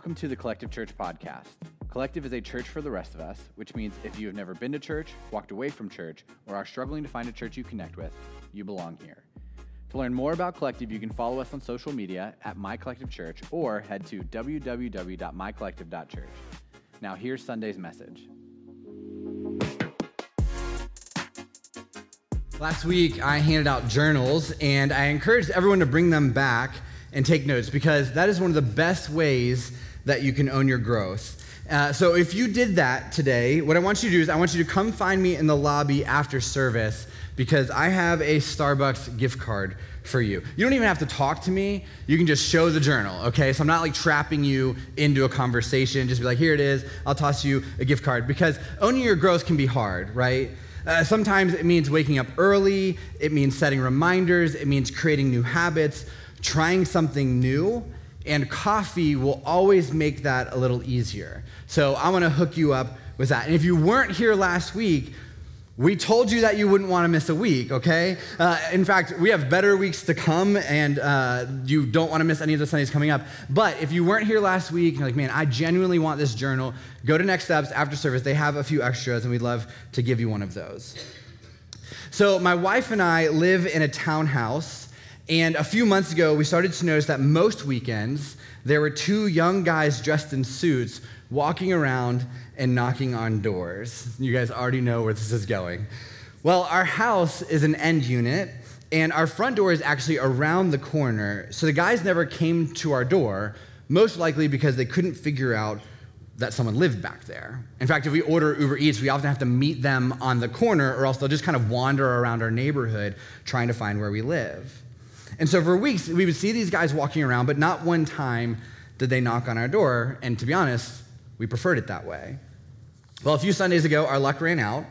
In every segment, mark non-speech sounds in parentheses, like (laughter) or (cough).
Welcome to the Collective Church Podcast. Collective is a church for the rest of us, which means if you have never been to church, walked away from church, or are struggling to find a church you connect with, you belong here. To learn more about Collective, you can follow us on social media at My Collective Church or head to www.mycollective.church. Now, here's Sunday's message. Last week, I handed out journals, and I encouraged everyone to bring them back and take notes because that is one of the best ways that you can own your growth. Uh, so if you did that today, what I want you to do is I want you to come find me in the lobby after service because I have a Starbucks gift card for you. You don't even have to talk to me. You can just show the journal, okay? So I'm not like trapping you into a conversation. Just be like, here it is. I'll toss you a gift card because owning your growth can be hard, right? Uh, sometimes it means waking up early, it means setting reminders, it means creating new habits, trying something new, and coffee will always make that a little easier. So I want to hook you up with that. And if you weren't here last week, we told you that you wouldn't want to miss a week, okay? Uh, in fact, we have better weeks to come, and uh, you don't want to miss any of the Sundays coming up. But if you weren't here last week, you're like, man, I genuinely want this journal, go to Next Steps after service. They have a few extras, and we'd love to give you one of those. So, my wife and I live in a townhouse, and a few months ago, we started to notice that most weekends, there were two young guys dressed in suits walking around and knocking on doors. You guys already know where this is going. Well, our house is an end unit, and our front door is actually around the corner. So the guys never came to our door, most likely because they couldn't figure out that someone lived back there. In fact, if we order Uber Eats, we often have to meet them on the corner, or else they'll just kind of wander around our neighborhood trying to find where we live. And so for weeks, we would see these guys walking around, but not one time did they knock on our door. And to be honest, we preferred it that way. Well, a few Sundays ago, our luck ran out.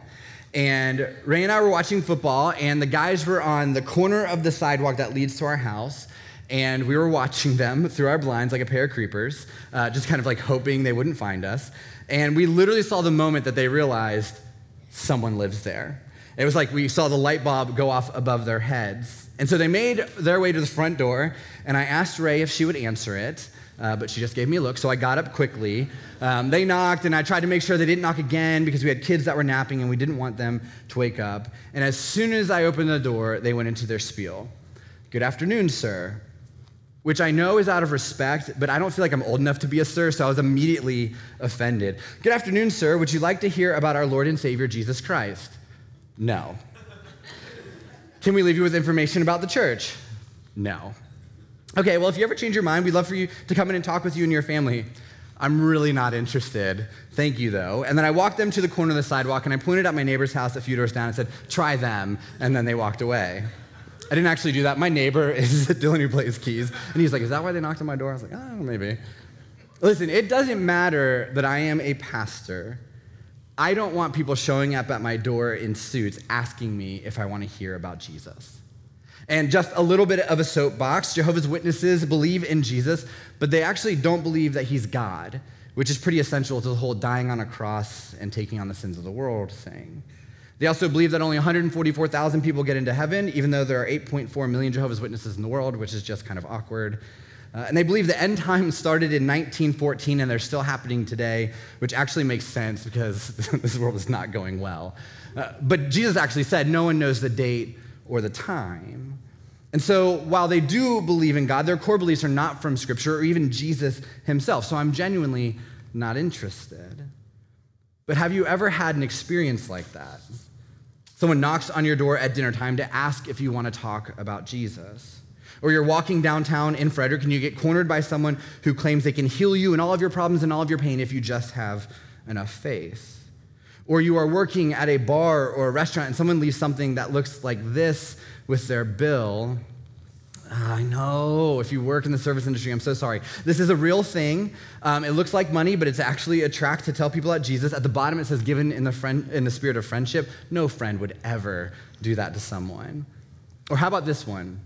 And Ray and I were watching football, and the guys were on the corner of the sidewalk that leads to our house. And we were watching them through our blinds like a pair of creepers, uh, just kind of like hoping they wouldn't find us. And we literally saw the moment that they realized someone lives there. It was like we saw the light bulb go off above their heads. And so they made their way to the front door, and I asked Ray if she would answer it uh, but she just gave me a look, so I got up quickly. Um, they knocked, and I tried to make sure they didn't knock again because we had kids that were napping and we didn't want them to wake up. And as soon as I opened the door, they went into their spiel. Good afternoon, sir. Which I know is out of respect, but I don't feel like I'm old enough to be a sir, so I was immediately offended. Good afternoon, sir. Would you like to hear about our Lord and Savior, Jesus Christ? No. Can we leave you with information about the church? No. Okay, well, if you ever change your mind, we'd love for you to come in and talk with you and your family. I'm really not interested. Thank you, though. And then I walked them to the corner of the sidewalk and I pointed at my neighbor's house a few doors down and said, try them. And then they walked away. I didn't actually do that. My neighbor (laughs) is Dylan who plays keys. And he's like, Is that why they knocked on my door? I was like, Oh, maybe. Listen, it doesn't matter that I am a pastor. I don't want people showing up at my door in suits asking me if I want to hear about Jesus. And just a little bit of a soapbox Jehovah's Witnesses believe in Jesus, but they actually don't believe that he's God, which is pretty essential to the whole dying on a cross and taking on the sins of the world thing. They also believe that only 144,000 people get into heaven, even though there are 8.4 million Jehovah's Witnesses in the world, which is just kind of awkward. Uh, and they believe the end times started in 1914 and they're still happening today, which actually makes sense because (laughs) this world is not going well. Uh, but Jesus actually said, No one knows the date or the time. And so, while they do believe in God, their core beliefs are not from Scripture or even Jesus himself. So, I'm genuinely not interested. But have you ever had an experience like that? Someone knocks on your door at dinner time to ask if you want to talk about Jesus. Or you're walking downtown in Frederick and you get cornered by someone who claims they can heal you and all of your problems and all of your pain if you just have enough faith. Or you are working at a bar or a restaurant and someone leaves something that looks like this with their bill. I know, if you work in the service industry, I'm so sorry. This is a real thing. Um, it looks like money, but it's actually a tract to tell people about Jesus. At the bottom, it says, given in the, friend, in the spirit of friendship. No friend would ever do that to someone. Or how about this one?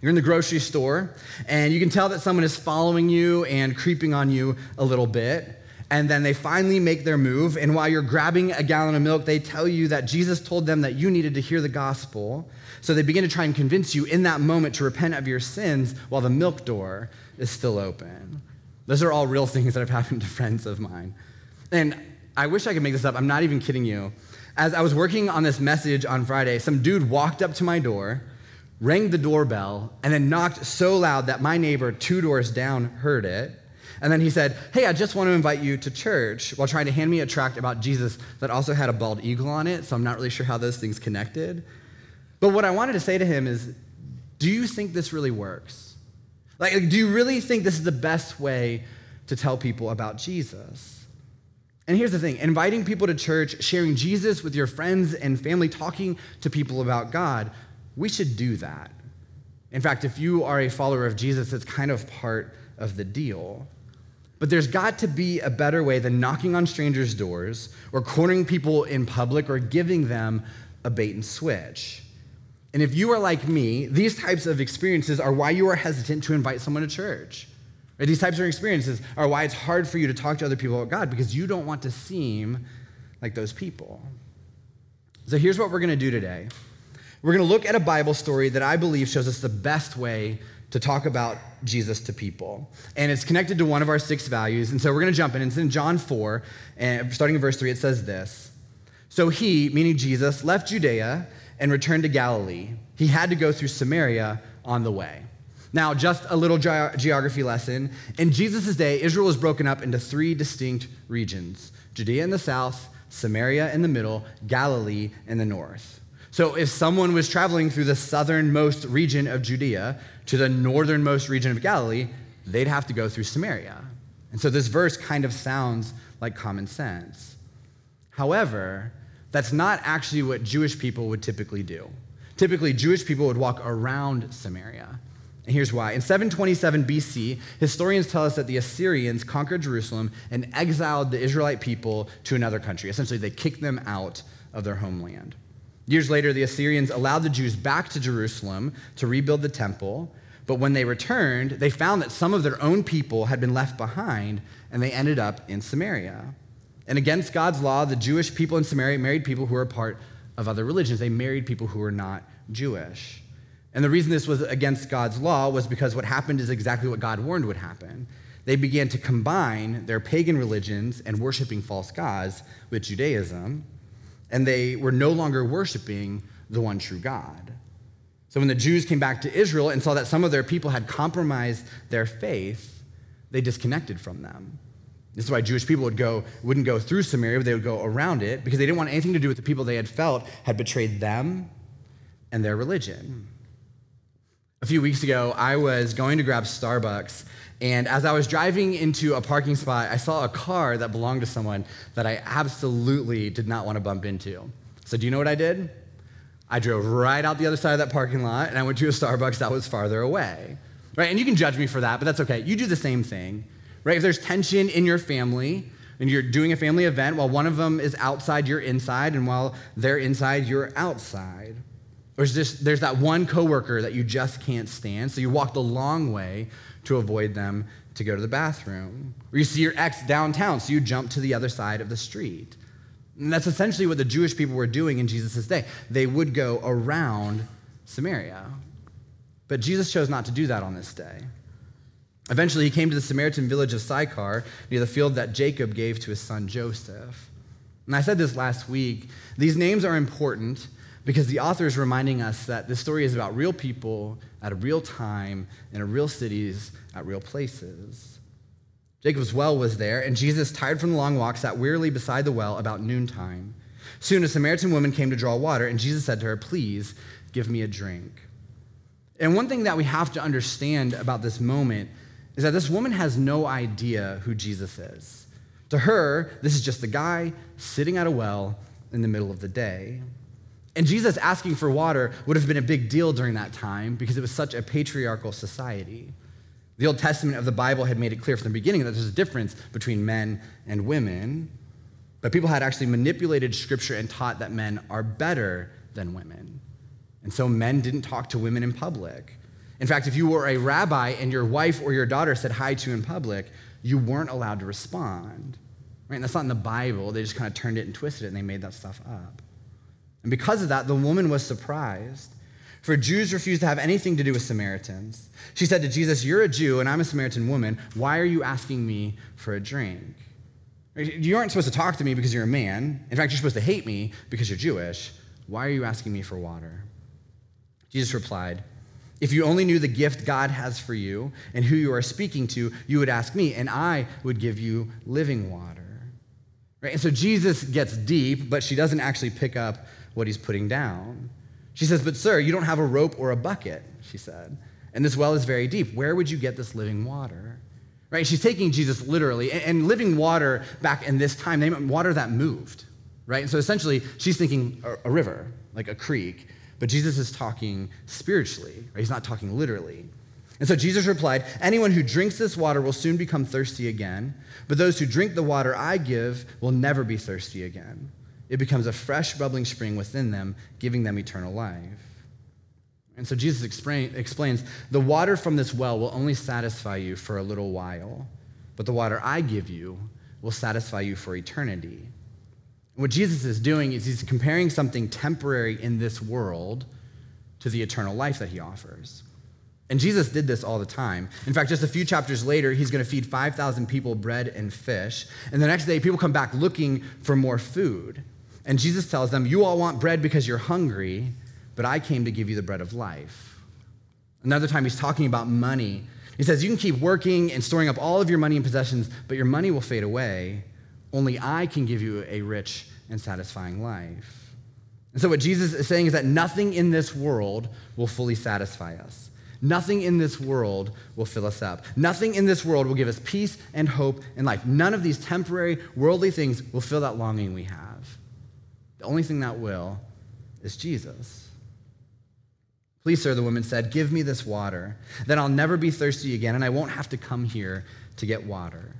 You're in the grocery store, and you can tell that someone is following you and creeping on you a little bit and then they finally make their move. And while you're grabbing a gallon of milk, they tell you that Jesus told them that you needed to hear the gospel. So they begin to try and convince you in that moment to repent of your sins while the milk door is still open. Those are all real (laughs) things that have happened to friends of mine. And I wish I could make this up. I'm not even kidding you. As I was working on this message on Friday, some dude walked up to my door, rang the doorbell, and then knocked so loud that my neighbor two doors down heard it. And then he said, Hey, I just want to invite you to church while trying to hand me a tract about Jesus that also had a bald eagle on it. So I'm not really sure how those things connected. But what I wanted to say to him is, Do you think this really works? Like, do you really think this is the best way to tell people about Jesus? And here's the thing inviting people to church, sharing Jesus with your friends and family, talking to people about God, we should do that. In fact, if you are a follower of Jesus, it's kind of part of the deal. But there's got to be a better way than knocking on strangers' doors or cornering people in public or giving them a bait and switch. And if you are like me, these types of experiences are why you are hesitant to invite someone to church. These types of experiences are why it's hard for you to talk to other people about God because you don't want to seem like those people. So here's what we're going to do today. We're going to look at a Bible story that I believe shows us the best way to talk about Jesus to people. And it's connected to one of our six values. And so we're going to jump in. It's in John 4, and starting in verse 3, it says this So he, meaning Jesus, left Judea and returned to Galilee. He had to go through Samaria on the way. Now, just a little ge- geography lesson. In Jesus' day, Israel was broken up into three distinct regions Judea in the south, Samaria in the middle, Galilee in the north. So, if someone was traveling through the southernmost region of Judea to the northernmost region of Galilee, they'd have to go through Samaria. And so, this verse kind of sounds like common sense. However, that's not actually what Jewish people would typically do. Typically, Jewish people would walk around Samaria. And here's why. In 727 BC, historians tell us that the Assyrians conquered Jerusalem and exiled the Israelite people to another country. Essentially, they kicked them out of their homeland. Years later, the Assyrians allowed the Jews back to Jerusalem to rebuild the temple. But when they returned, they found that some of their own people had been left behind, and they ended up in Samaria. And against God's law, the Jewish people in Samaria married people who were part of other religions. They married people who were not Jewish. And the reason this was against God's law was because what happened is exactly what God warned would happen. They began to combine their pagan religions and worshiping false gods with Judaism, and they were no longer worshiping the one true God. So when the Jews came back to Israel and saw that some of their people had compromised their faith, they disconnected from them. This is why Jewish people would go, wouldn't go through Samaria, but they would go around it because they didn't want anything to do with the people they had felt had betrayed them and their religion. A few weeks ago, I was going to grab Starbucks, and as I was driving into a parking spot, I saw a car that belonged to someone that I absolutely did not want to bump into. So, do you know what I did? I drove right out the other side of that parking lot, and I went to a Starbucks that was farther away. Right? And you can judge me for that, but that's okay. You do the same thing right? If there's tension in your family and you're doing a family event, while one of them is outside, you're inside, and while they're inside, you're outside. Or there's, there's that one coworker that you just can't stand, so you walk the long way to avoid them to go to the bathroom. Or you see your ex downtown, so you jump to the other side of the street. And that's essentially what the Jewish people were doing in Jesus' day. They would go around Samaria. But Jesus chose not to do that on this day. Eventually, he came to the Samaritan village of Sychar, near the field that Jacob gave to his son Joseph. And I said this last week. These names are important because the author is reminding us that this story is about real people at a real time in real cities at real places. Jacob's well was there, and Jesus, tired from the long walk, sat wearily beside the well about noontime. Soon a Samaritan woman came to draw water, and Jesus said to her, Please give me a drink. And one thing that we have to understand about this moment is that this woman has no idea who Jesus is. To her, this is just a guy sitting at a well in the middle of the day. And Jesus asking for water would have been a big deal during that time because it was such a patriarchal society. The Old Testament of the Bible had made it clear from the beginning that there's a difference between men and women, but people had actually manipulated scripture and taught that men are better than women. And so men didn't talk to women in public. In fact, if you were a rabbi and your wife or your daughter said hi to you in public, you weren't allowed to respond. Right? And that's not in the Bible. They just kind of turned it and twisted it and they made that stuff up. And because of that, the woman was surprised. for Jews refused to have anything to do with Samaritans. She said to Jesus, You're a Jew and I'm a Samaritan woman. Why are you asking me for a drink? You aren't supposed to talk to me because you're a man. In fact, you're supposed to hate me because you're Jewish. Why are you asking me for water? Jesus replied, If you only knew the gift God has for you and who you are speaking to, you would ask me, and I would give you living water. Right? And so Jesus gets deep, but she doesn't actually pick up what he's putting down. She says, But sir, you don't have a rope or a bucket, she said. And this well is very deep. Where would you get this living water? Right? She's taking Jesus literally. And living water back in this time, they meant water that moved. Right? And so essentially, she's thinking a river, like a creek. But Jesus is talking spiritually, right? He's not talking literally. And so Jesus replied, Anyone who drinks this water will soon become thirsty again, but those who drink the water I give will never be thirsty again. It becomes a fresh, bubbling spring within them, giving them eternal life. And so Jesus explain, explains the water from this well will only satisfy you for a little while, but the water I give you will satisfy you for eternity. What Jesus is doing is he's comparing something temporary in this world to the eternal life that he offers. And Jesus did this all the time. In fact, just a few chapters later, he's going to feed 5,000 people bread and fish. And the next day, people come back looking for more food. And Jesus tells them, You all want bread because you're hungry, but I came to give you the bread of life. Another time, he's talking about money. He says, You can keep working and storing up all of your money and possessions, but your money will fade away. Only I can give you a rich and satisfying life. And so, what Jesus is saying is that nothing in this world will fully satisfy us. Nothing in this world will fill us up. Nothing in this world will give us peace and hope and life. None of these temporary, worldly things will fill that longing we have. The only thing that will is Jesus. Please, sir, the woman said, give me this water. Then I'll never be thirsty again, and I won't have to come here to get water.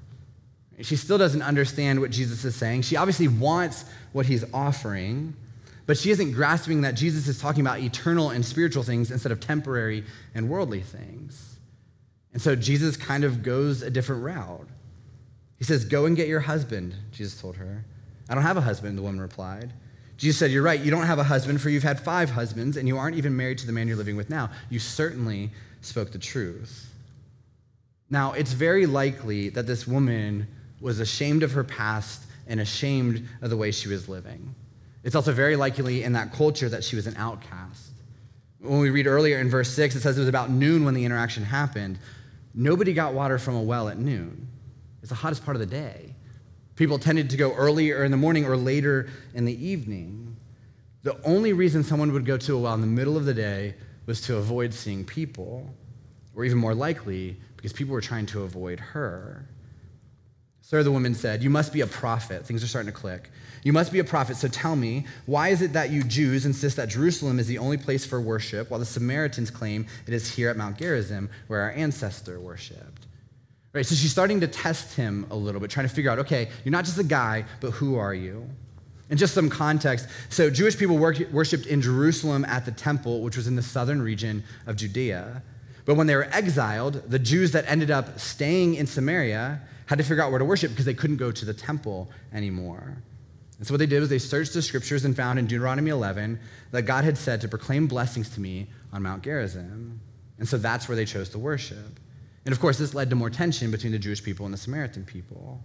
She still doesn't understand what Jesus is saying. She obviously wants what he's offering, but she isn't grasping that Jesus is talking about eternal and spiritual things instead of temporary and worldly things. And so Jesus kind of goes a different route. He says, Go and get your husband, Jesus told her. I don't have a husband, the woman replied. Jesus said, You're right, you don't have a husband, for you've had five husbands, and you aren't even married to the man you're living with now. You certainly spoke the truth. Now, it's very likely that this woman was ashamed of her past and ashamed of the way she was living. It's also very likely in that culture that she was an outcast. When we read earlier in verse 6, it says it was about noon when the interaction happened. Nobody got water from a well at noon. It's the hottest part of the day. People tended to go earlier in the morning or later in the evening. The only reason someone would go to a well in the middle of the day was to avoid seeing people, or even more likely, because people were trying to avoid her. Sir, the woman said, You must be a prophet. Things are starting to click. You must be a prophet, so tell me, why is it that you Jews insist that Jerusalem is the only place for worship, while the Samaritans claim it is here at Mount Gerizim where our ancestor worshiped? Right, so she's starting to test him a little bit, trying to figure out, okay, you're not just a guy, but who are you? And just some context. So, Jewish people worshiped in Jerusalem at the temple, which was in the southern region of Judea. But when they were exiled, the Jews that ended up staying in Samaria had to figure out where to worship because they couldn't go to the temple anymore. And so, what they did was they searched the scriptures and found in Deuteronomy 11 that God had said to proclaim blessings to me on Mount Gerizim. And so that's where they chose to worship. And of course, this led to more tension between the Jewish people and the Samaritan people.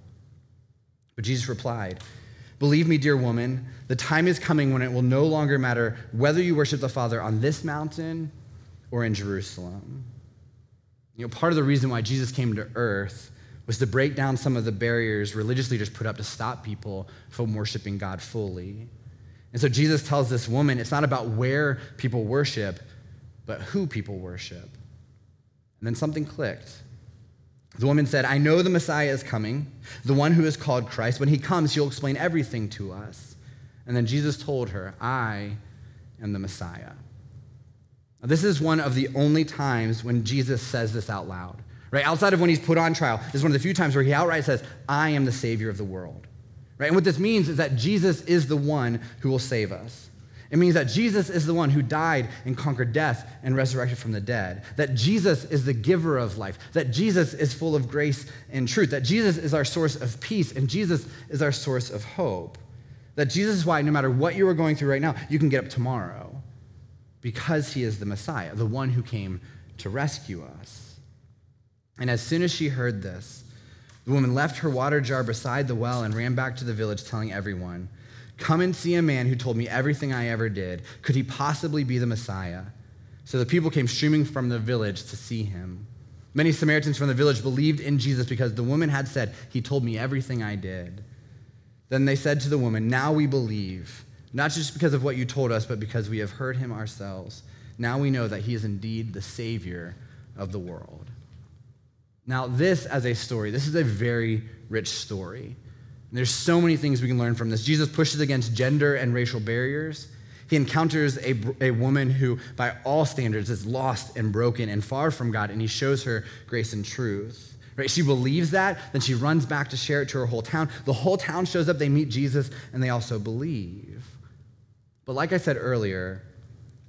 But Jesus replied, Believe me, dear woman, the time is coming when it will no longer matter whether you worship the Father on this mountain or in Jerusalem. You know, part of the reason why Jesus came to earth was to break down some of the barriers religious leaders put up to stop people from worshiping God fully. And so Jesus tells this woman it's not about where people worship, but who people worship. And then something clicked. The woman said, I know the Messiah is coming, the one who is called Christ. When he comes, he'll explain everything to us. And then Jesus told her, I am the Messiah. Now, this is one of the only times when Jesus says this out loud, right? Outside of when he's put on trial, this is one of the few times where he outright says, I am the Savior of the world, right? And what this means is that Jesus is the one who will save us. It means that Jesus is the one who died and conquered death and resurrected from the dead. That Jesus is the giver of life. That Jesus is full of grace and truth. That Jesus is our source of peace and Jesus is our source of hope. That Jesus is why no matter what you are going through right now, you can get up tomorrow. because he is the Messiah, the one who came to rescue us. And as soon as she heard this, the woman left her water jar beside the well and ran back to the village, telling everyone, Come and see a man who told me everything I ever did. Could he possibly be the Messiah? So the people came streaming from the village to see him. Many Samaritans from the village believed in Jesus because the woman had said, He told me everything I did. Then they said to the woman, Now we believe, not just because of what you told us, but because we have heard him ourselves. Now we know that he is indeed the Savior of the world. Now, this as a story, this is a very rich story. And there's so many things we can learn from this. Jesus pushes against gender and racial barriers. He encounters a, a woman who, by all standards, is lost and broken and far from God, and he shows her grace and truth. Right? She believes that, then she runs back to share it to her whole town. The whole town shows up, they meet Jesus, and they also believe. But like I said earlier,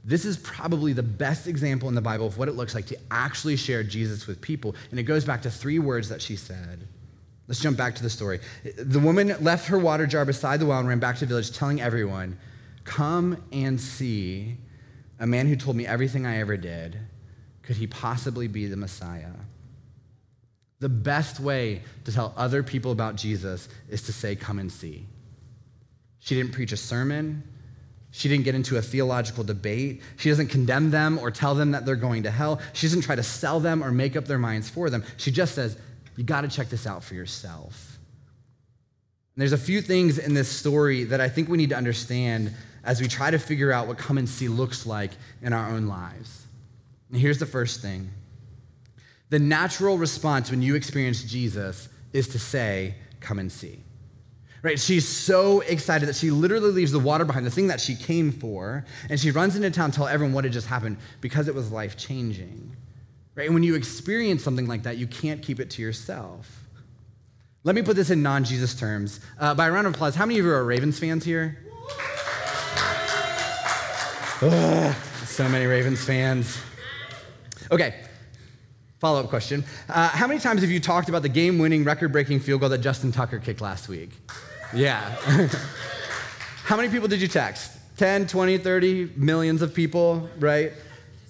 this is probably the best example in the Bible of what it looks like to actually share Jesus with people. And it goes back to three words that she said. Let's jump back to the story. The woman left her water jar beside the well and ran back to the village, telling everyone, Come and see a man who told me everything I ever did. Could he possibly be the Messiah? The best way to tell other people about Jesus is to say, Come and see. She didn't preach a sermon. She didn't get into a theological debate. She doesn't condemn them or tell them that they're going to hell. She doesn't try to sell them or make up their minds for them. She just says, You got to check this out for yourself. And there's a few things in this story that I think we need to understand as we try to figure out what come and see looks like in our own lives. And here's the first thing the natural response when you experience Jesus is to say, Come and see. Right? She's so excited that she literally leaves the water behind, the thing that she came for, and she runs into town to tell everyone what had just happened because it was life changing. Right? And when you experience something like that, you can't keep it to yourself. Let me put this in non Jesus terms. Uh, by a round of applause, how many of you are Ravens fans here? Ugh, so many Ravens fans. Okay, follow up question. Uh, how many times have you talked about the game winning, record breaking field goal that Justin Tucker kicked last week? Yeah. (laughs) How many people did you text? 10, 20, 30, millions of people, right?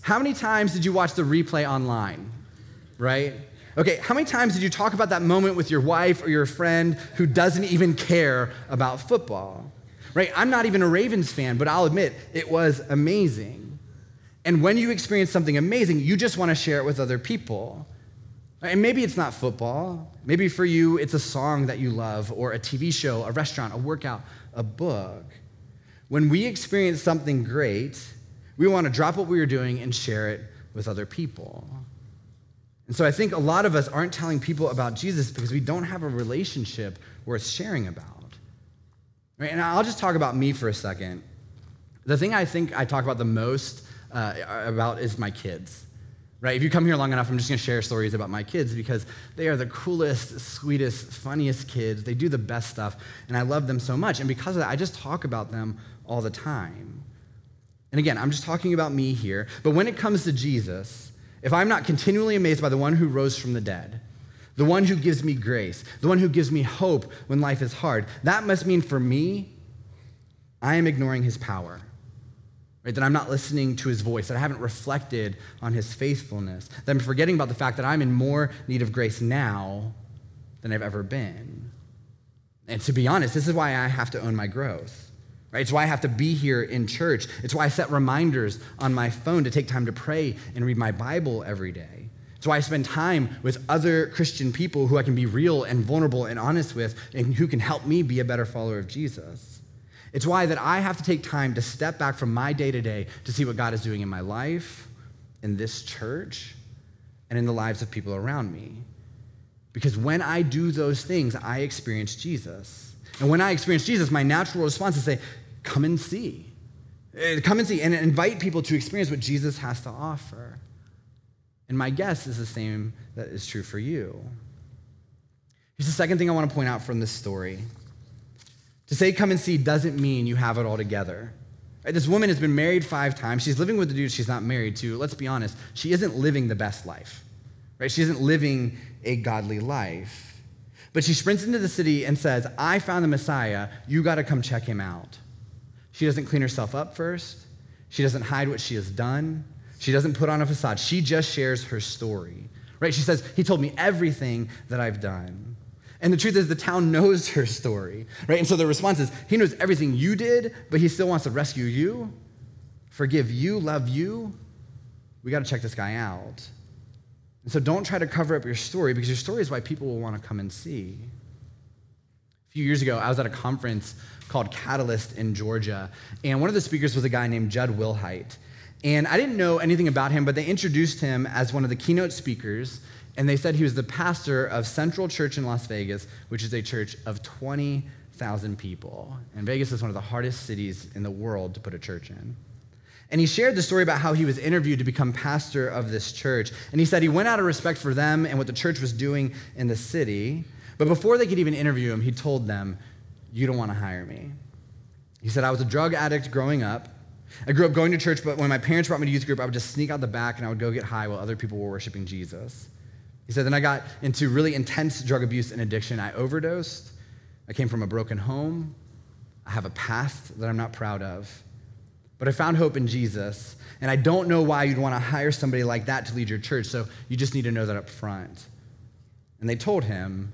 How many times did you watch the replay online, right? Okay, how many times did you talk about that moment with your wife or your friend who doesn't even care about football? Right? I'm not even a Ravens fan, but I'll admit it was amazing. And when you experience something amazing, you just want to share it with other people. And maybe it's not football. Maybe for you, it's a song that you love, or a TV show, a restaurant, a workout, a book. When we experience something great, we want to drop what we were doing and share it with other people. And so I think a lot of us aren't telling people about Jesus because we don't have a relationship worth sharing about. Right? And I'll just talk about me for a second. The thing I think I talk about the most uh, about is my kids right? If you come here long enough, I'm just going to share stories about my kids because they are the coolest, sweetest, funniest kids. They do the best stuff, and I love them so much. And because of that, I just talk about them all the time. And again, I'm just talking about me here. But when it comes to Jesus, if I'm not continually amazed by the one who rose from the dead, the one who gives me grace, the one who gives me hope when life is hard, that must mean for me, I am ignoring his power right? That I'm not listening to his voice, that I haven't reflected on his faithfulness, that I'm forgetting about the fact that I'm in more need of grace now than I've ever been. And to be honest, this is why I have to own my growth. Right? It's why I have to be here in church. It's why I set reminders on my phone to take time to pray and read my Bible every day. It's why I spend time with other Christian people who I can be real and vulnerable and honest with and who can help me be a better follower of Jesus. It's why that I have to take time to step back from my day to day to see what God is doing in my life, in this church, and in the lives of people around me. Because when I do those things, I experience Jesus. And when I experience Jesus, my natural response is to say, come and see. Eh, come and see and invite people to experience what Jesus has to offer. And my guess is the same that is true for you. Here's the second thing I want to point out from this story to say come and see doesn't mean you have it all together. Right? This woman has been married five times. She's living with a dude she's not married to. Let's be honest, she isn't living the best life. Right? She isn't living a godly life. But she sprints into the city and says, I found the Messiah. You got to come check him out. She doesn't clean herself up first. She doesn't hide what she has done. She doesn't put on a facade. She just shares her story. Right? She says, He told me everything that I've done. And the truth is, the town (laughs) knows her story, right? And so the response is, He knows everything you did, but He still wants to rescue you, forgive you, love you. We got to check this guy out. And so don't try to cover up your story because your story is why people will want to come and see. A few years ago, I was at a conference called Catalyst in Georgia, and one of the speakers was a guy named Jud Wilhite. And I didn't know anything about him, but they introduced him as one of the keynote speakers, and they said he was the pastor of Central Church in Las Vegas, which is a church of 20,000 people. And Vegas is one of the hardest cities in the world to put a church in. And he shared the story about how he was interviewed to become pastor of this church. And he said he went out of respect for them and what the church was doing in the city. But before they could even interview him, he told them, You don't want to hire me. He said, I was a drug addict growing up. I grew up going to church, but when my parents brought me to youth group, I would just sneak out the back and I would go get high while other people were worshiping Jesus. He said, Then I got into really intense drug abuse and addiction. I overdosed. I came from a broken home. I have a past that I'm not proud of. But I found hope in Jesus, and I don't know why you'd want to hire somebody like that to lead your church, so you just need to know that up front. And they told him,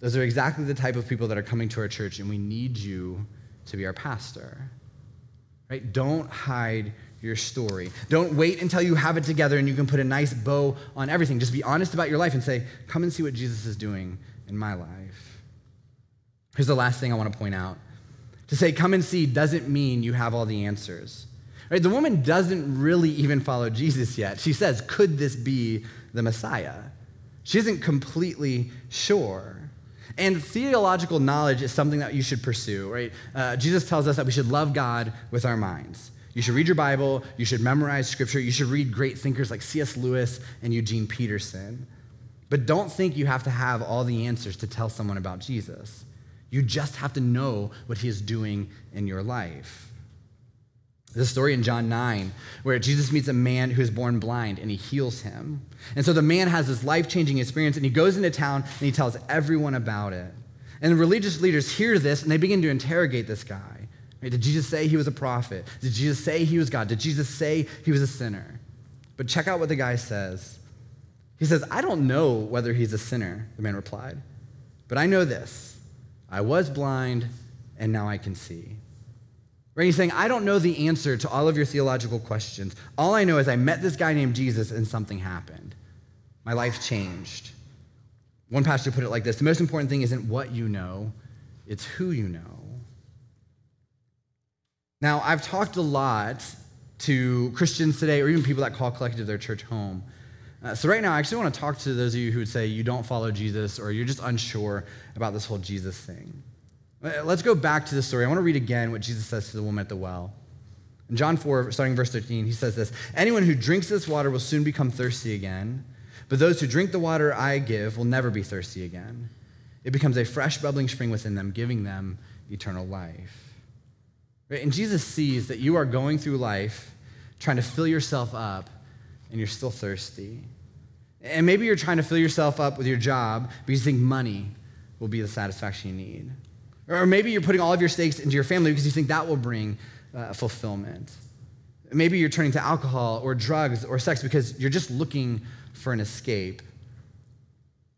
Those are exactly the type of people that are coming to our church, and we need you to be our pastor. Right? Don't hide your story. Don't wait until you have it together and you can put a nice bow on everything. Just be honest about your life and say, Come and see what Jesus is doing in my life. Here's the last thing I want to point out to say, come and see doesn't mean you have all the answers. Right? The woman doesn't really even follow Jesus yet. She says, could this be the Messiah? She isn't completely sure. And theological knowledge is something that you should pursue, right? Uh, Jesus tells us that we should love God with our minds. You should read your Bible, you should memorize scripture, you should read great thinkers like C.S. Lewis and Eugene Peterson. But don't think you have to have all the answers to tell someone about Jesus. You just have to know what he is doing in your life. A story in John 9 where Jesus meets a man who is born blind and he heals him. And so the man has this life changing experience and he goes into town and he tells everyone about it. And the religious leaders hear this and they begin to interrogate this guy. Did Jesus say he was a prophet? Did Jesus say he was God? Did Jesus say he was a sinner? But check out what the guy says. He says, I don't know whether he's a sinner, the man replied, but I know this I was blind, and now I can see. Right? He's saying, I don't know the answer to all of your theological questions. All I know is I met this guy named Jesus, and something happened. My life changed. One pastor put it like this The most important thing isn't what you know, it's who you know. Now, I've talked a lot to Christians today, or even people that call Collective their church home. Uh, so, right now, I actually want to talk to those of you who would say you don't follow Jesus or you're just unsure about this whole Jesus thing. Uh, let's go back to the story. I want to read again what Jesus says to the woman at the well. In John 4, starting verse 13, he says this Anyone who drinks this water will soon become thirsty again, but those who drink the water I give will never be thirsty again. It becomes a fresh, bubbling spring within them, giving them eternal life. Right? And Jesus sees that you are going through life trying to fill yourself up and you're still thirsty. And maybe you're trying to fill yourself up with your job because you think money will be the satisfaction you need. Or maybe you're putting all of your stakes into your family because you think that will bring uh, fulfillment. Maybe you're turning to alcohol or drugs or sex because you're just looking for an escape.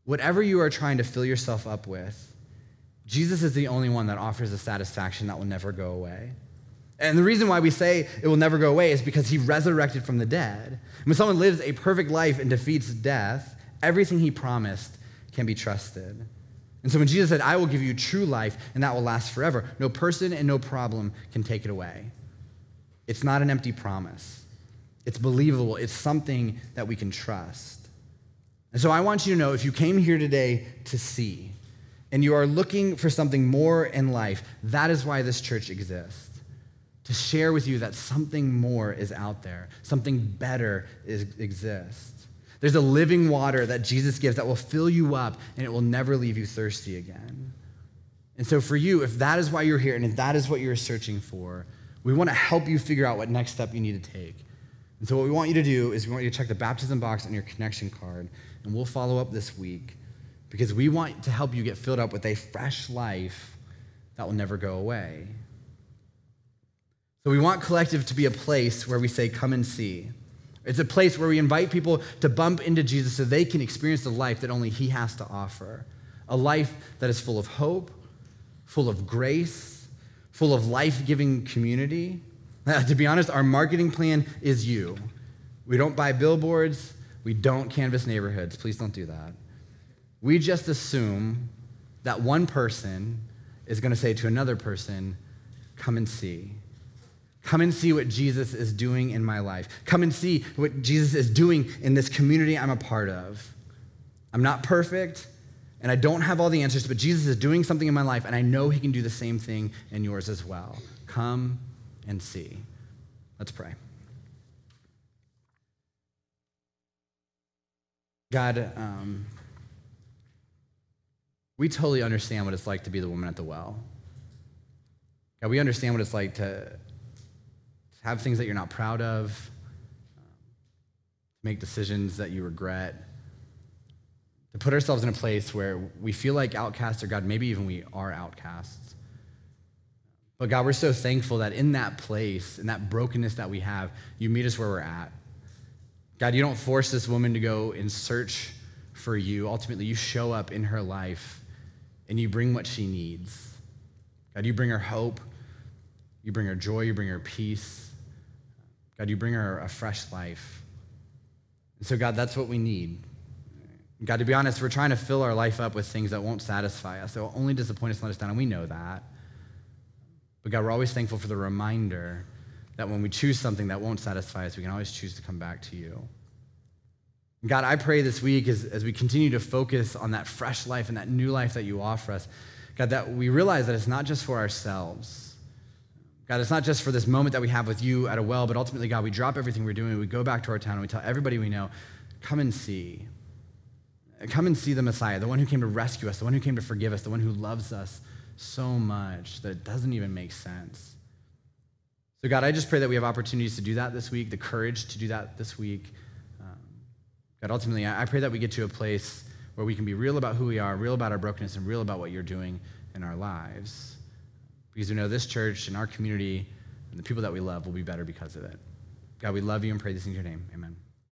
Whatever you are trying to fill yourself up with, Jesus is the only one that offers a satisfaction that will never go away. And the reason why we say it will never go away is because he resurrected from the dead. When someone lives a perfect life and defeats death, everything he promised can be trusted. And so when Jesus said, I will give you true life and that will last forever, no person and no problem can take it away. It's not an empty promise, it's believable, it's something that we can trust. And so I want you to know if you came here today to see and you are looking for something more in life, that is why this church exists to share with you that something more is out there, something better is, exists. There's a living water that Jesus gives that will fill you up and it will never leave you thirsty again. And so, for you, if that is why you're here and if that is what you're searching for, we want to help you figure out what next step you need to take. And so, what we want you to do is we want you to check the baptism box on your connection card, and we'll follow up this week because we want to help you get filled up with a fresh life that will never go away. So we want Collective to be a place where we say, come and see. It's a place where we invite people to bump into Jesus so they can experience the life that only He has to offer. A life that is full of hope, full of grace, full of life giving community. (laughs) To be honest, our marketing plan is you. We don't buy billboards, we don't canvass neighborhoods. Please don't do that. We just assume that one person is going to say to another person, Come and see. Come and see what Jesus is doing in my life. Come and see what Jesus is doing in this community I'm a part of. I'm not perfect and I don't have all the answers, but Jesus is doing something in my life and I know he can do the same thing in yours as well. Come and see. Let's pray. God, um, we totally understand what it's like to be the woman at the well. God, we understand what it's like to have things that you're not proud of, um, make decisions that you regret, to put ourselves in a place where we feel like outcasts, or God, maybe even we are outcasts. But God, we're so thankful that in that place, in that brokenness that we have, you meet us where we're at. God, you don't force this woman to go and search for you. Ultimately, you show up in her life and you bring what she needs. God, you bring her hope, you bring her joy, you bring her peace. God, you bring her a fresh life. And so, God, that's what we need. God, to be honest, we're trying to fill our life up with things that won't satisfy us. They'll only disappoint us and let us down, and we know that. But God, we're always thankful for the reminder that when we choose something that won't satisfy us, we can always choose to come back to you. God, I pray this week as, as we continue to focus on that fresh life and that new life that you offer us, God, that we realize that it's not just for ourselves. God, it's not just for this moment that we have with you at a well, but ultimately, God, we drop everything we're doing, we go back to our town, and we tell everybody we know, come and see. Come and see the Messiah, the one who came to rescue us, the one who came to forgive us, the one who loves us so much that it doesn't even make sense. So, God, I just pray that we have opportunities to do that this week, the courage to do that this week. Um, God, ultimately, I pray that we get to a place where we can be real about who we are, real about our brokenness, and real about what you're doing in our lives. Because we know this church and our community and the people that we love will be better because of it. God, we love you and pray this in your name. Amen.